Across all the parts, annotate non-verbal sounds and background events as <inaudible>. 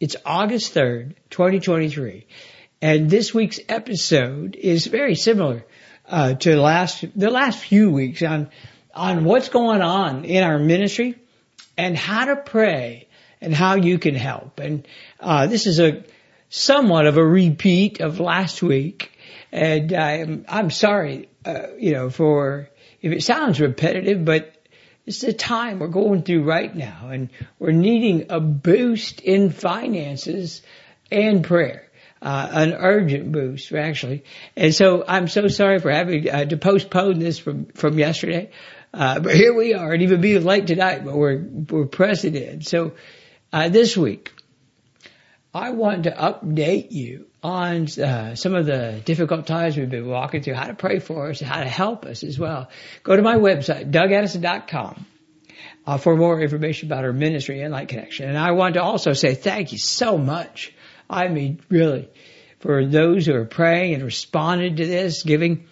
It's August 3rd, 2023. And this week's episode is very similar uh, to last the last few weeks on on what's going on in our ministry and how to pray and how you can help. And uh, this is a somewhat of a repeat of last week. And I'm I'm sorry, uh, you know, for if it sounds repetitive, but it's the time we're going through right now and we're needing a boost in finances and prayer. Uh, an urgent boost actually. And so I'm so sorry for having uh, to postpone this from, from yesterday. Uh, but here we are and even being late tonight, but we're, we're pressing in. So, uh, this week, I want to update you on uh, some of the difficult times we've been walking through, how to pray for us, how to help us as well. Go to my website, dougaddison.com. Uh, for more information about our ministry Inlight Connection. And I want to also say thank you so much. I mean, really, for those who are praying and responded to this, giving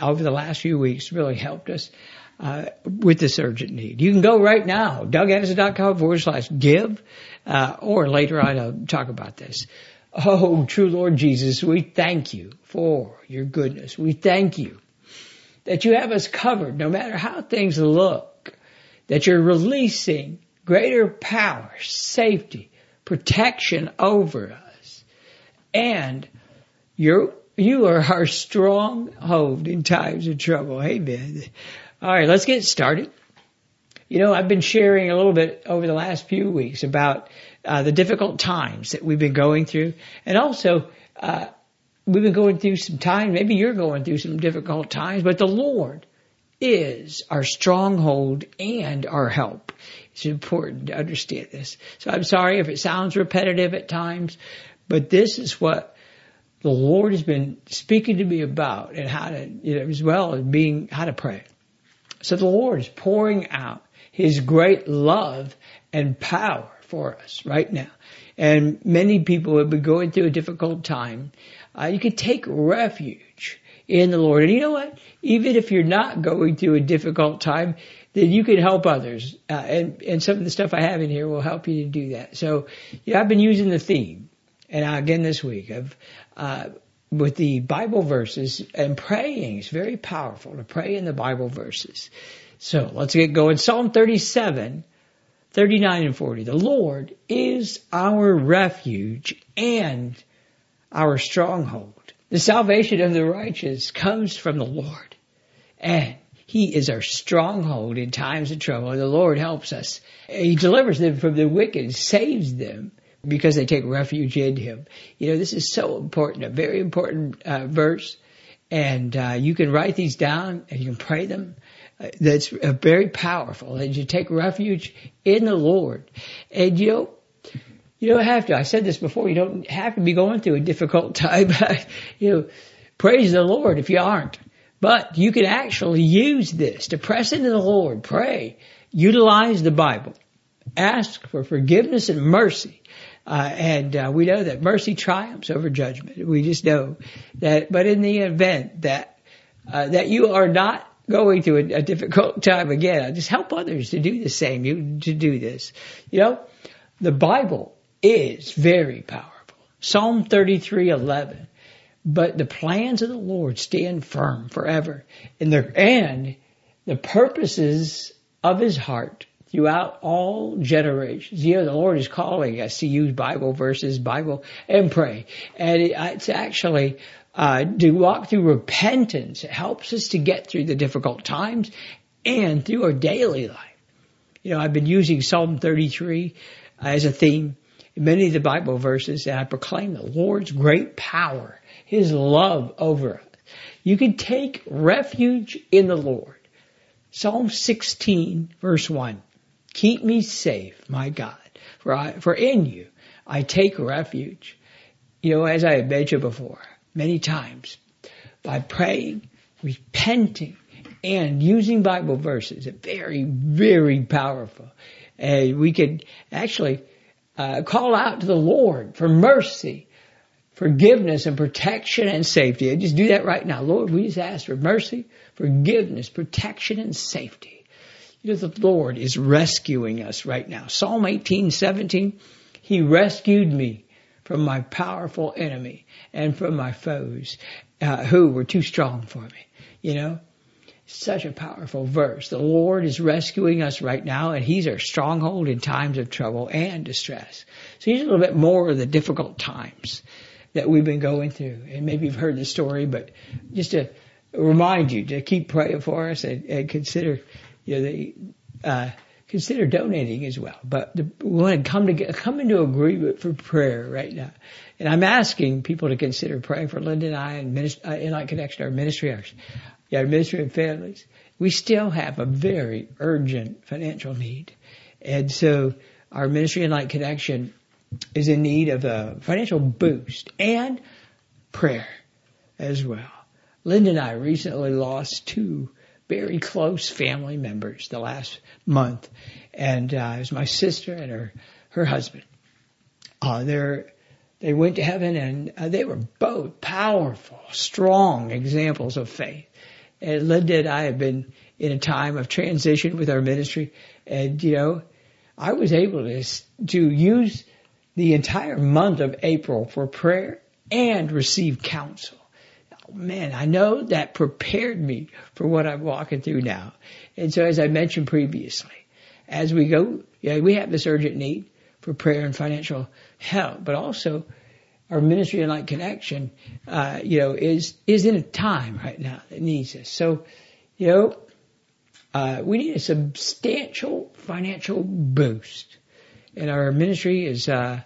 over the last few weeks really helped us uh, with this urgent need. You can go right now, dougaddison.com forward slash give, uh, or later on I'll talk about this. Oh, true Lord Jesus, we thank you for your goodness. We thank you that you have us covered no matter how things look, that you're releasing greater power, safety, protection over us. And you're, you are our stronghold in times of trouble. Amen. All right, let's get started. You know, I've been sharing a little bit over the last few weeks about uh, the difficult times that we've been going through, and also uh, we've been going through some time. Maybe you're going through some difficult times, but the Lord is our stronghold and our help. It's important to understand this. So I'm sorry if it sounds repetitive at times, but this is what the Lord has been speaking to me about and how to, you know, as well as being, how to pray. So the Lord is pouring out His great love and power for us right now. And many people have been going through a difficult time. Uh, you can take refuge in the Lord. And you know what? Even if you're not going through a difficult time, then you can help others. Uh, and, and some of the stuff I have in here will help you to do that. So, yeah, I've been using the theme. And again this week of, uh, with the Bible verses and praying. It's very powerful to pray in the Bible verses. So let's get going. Psalm 37, 39 and 40. The Lord is our refuge and our stronghold. The salvation of the righteous comes from the Lord and he is our stronghold in times of trouble. The Lord helps us. He delivers them from the wicked, saves them because they take refuge in him. You know, this is so important, a very important uh, verse. And uh, you can write these down and you can pray them. Uh, that's uh, very powerful. And you take refuge in the Lord. And you know, you don't have to. I said this before. You don't have to be going through a difficult <laughs> time. you know, praise the Lord if you aren't. But you can actually use this to press into the Lord, pray, utilize the Bible, ask for forgiveness and mercy uh, and uh, we know that mercy triumphs over judgment. We just know that. But in the event that uh, that you are not going through a, a difficult time again, just help others to do the same. You to do this. You know, the Bible is very powerful. Psalm thirty three eleven. But the plans of the Lord stand firm forever, and the and the purposes of His heart throughout all generations. You know, the Lord is calling us to use Bible verses, Bible, and pray. And it's actually, uh, to walk through repentance. It helps us to get through the difficult times and through our daily life. You know, I've been using Psalm 33 as a theme in many of the Bible verses and I proclaim the Lord's great power, His love over us. You can take refuge in the Lord. Psalm 16 verse 1. Keep me safe, my God, for I, for in you I take refuge, you know, as I have mentioned before, many times, by praying, repenting, and using Bible verses. Very, very powerful. And we could actually uh, call out to the Lord for mercy, forgiveness, and protection and safety. And just do that right now. Lord, we just ask for mercy, forgiveness, protection, and safety. The Lord is rescuing us right now. Psalm 18, 17, He rescued me from my powerful enemy and from my foes uh, who were too strong for me. You know, such a powerful verse. The Lord is rescuing us right now and He's our stronghold in times of trouble and distress. So here's a little bit more of the difficult times that we've been going through. And maybe you've heard the story, but just to remind you to keep praying for us and, and consider, you know, the, uh, consider donating as well. But the, we want to come to come into agreement for prayer right now. And I'm asking people to consider praying for Linda and I and ministry, uh, Connection, our ministry, our, yeah, our ministry and families. We still have a very urgent financial need. And so our ministry Inlight Connection is in need of a financial boost and prayer as well. Linda and I recently lost two very close family members the last month, and uh, it was my sister and her her husband. Uh, they're they went to heaven, and uh, they were both powerful, strong examples of faith. And Linda and I have been in a time of transition with our ministry, and you know, I was able to to use the entire month of April for prayer and receive counsel man, I know that prepared me for what I'm walking through now. And so as I mentioned previously, as we go, yeah, we have this urgent need for prayer and financial help, but also our ministry Inlight Connection, uh, you know, is, is in a time right now that needs us. So, you know, uh, we need a substantial financial boost. And our ministry is, uh,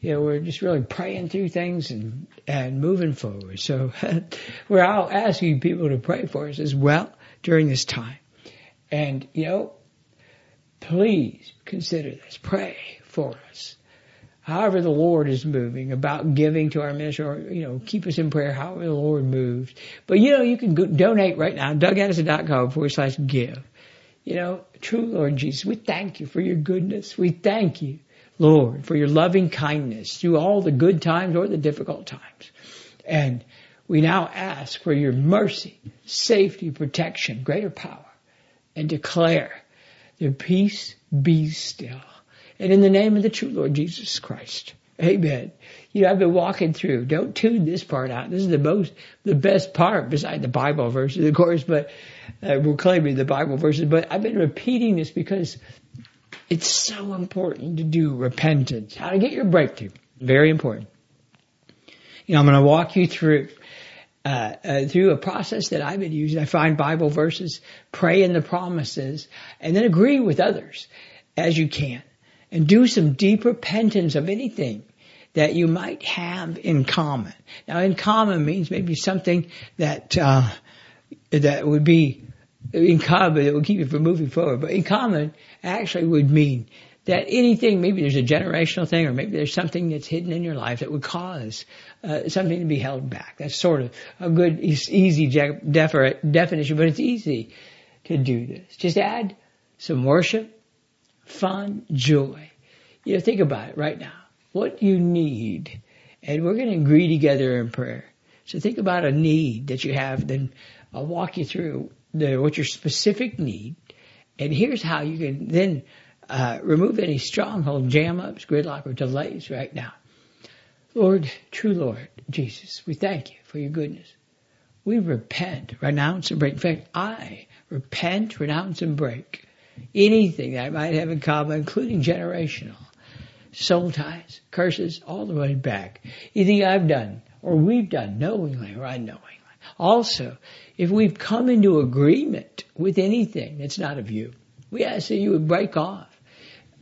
you know, we're just really praying through things and, and moving forward. So <laughs> we're all asking people to pray for us as well during this time. And, you know, please consider this. Pray for us. However the Lord is moving about giving to our ministry or, you know, keep us in prayer however the Lord moves. But, you know, you can go, donate right now, dougaddison.com forward slash give. You know, true Lord Jesus, we thank you for your goodness. We thank you Lord, for your loving kindness through all the good times or the difficult times. And we now ask for your mercy, safety, protection, greater power, and declare the peace be still. And in the name of the true Lord Jesus Christ, amen. You know, I've been walking through, don't tune this part out. This is the most, the best part beside the Bible verses, of course, but uh, we're claiming the Bible verses, but I've been repeating this because it's so important to do repentance. How to get your breakthrough. Very important. You know, I'm going to walk you through uh, uh, through a process that I've been using. I find Bible verses, pray in the promises, and then agree with others as you can, and do some deep repentance of anything that you might have in common. Now, in common means maybe something that uh, that would be in common it will keep you from moving forward. But in common actually would mean that anything, maybe there's a generational thing or maybe there's something that's hidden in your life that would cause uh, something to be held back. That's sort of a good, easy definition, but it's easy to do this. Just add some worship, fun, joy. You know, think about it right now. What you need, and we're going to agree together in prayer. So think about a need that you have, then I'll walk you through the, what your specific need, and here's how you can then uh, remove any stronghold, jam ups, gridlock, or delays right now. Lord, true Lord Jesus, we thank you for your goodness. We repent, renounce, and break. In fact, I repent, renounce, and break anything that I might have in common, including generational soul ties, curses, all the way back. Anything I've done or we've done knowingly or unknowingly. Also, if we've come into agreement with anything that's not of you, we ask that you would break off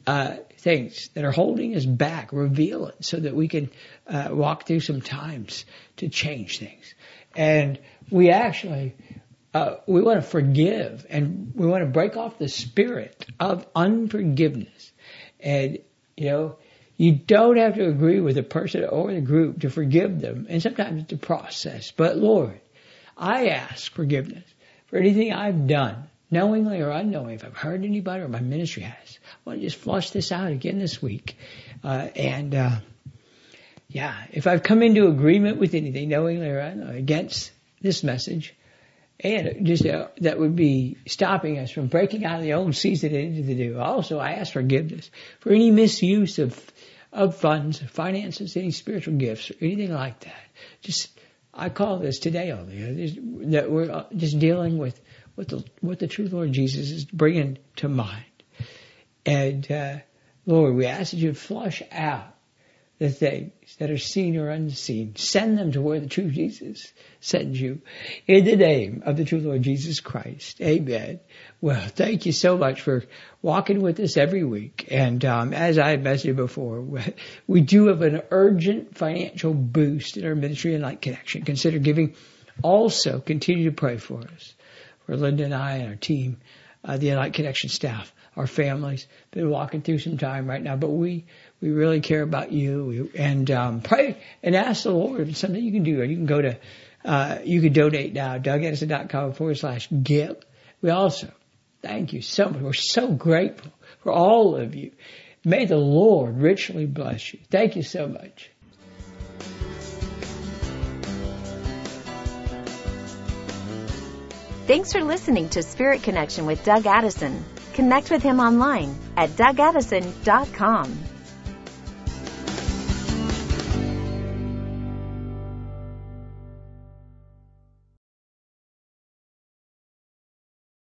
uh, things that are holding us back, reveal it so that we can uh, walk through some times to change things. And we actually uh, we want to forgive and we want to break off the spirit of unforgiveness. And you know, You don't have to agree with the person or the group to forgive them, and sometimes it's a process. But Lord, I ask forgiveness for anything I've done, knowingly or unknowingly, if I've hurt anybody or my ministry has. I want to just flush this out again this week. Uh, and, uh, yeah, if I've come into agreement with anything, knowingly or unknowingly, against this message, and just uh, that would be stopping us from breaking out of the old season into the new. Also, I ask forgiveness for any misuse of of funds, finances, any spiritual gifts, or anything like that. Just I call this today only that we're uh, just dealing with what the what the true Lord Jesus is bringing to mind. And uh, Lord, we ask that you flush out the things that are seen or unseen. Send them to where the true Jesus sends you. In the name of the true Lord Jesus Christ. Amen. Well, thank you so much for walking with us every week. And um, as I mentioned before, <laughs> we do have an urgent financial boost in our ministry Inlight Connection. Consider giving. Also, continue to pray for us, for Linda and I and our team, uh, the Light Connection staff, our families. Been walking through some time right now, but we we really care about you. And um, pray and ask the Lord something you can do. Or You can go to, uh, you can donate now, dougaddison.com forward slash give. We also thank you so much. We're so grateful for all of you. May the Lord richly bless you. Thank you so much. Thanks for listening to Spirit Connection with Doug Addison. Connect with him online at dougaddison.com.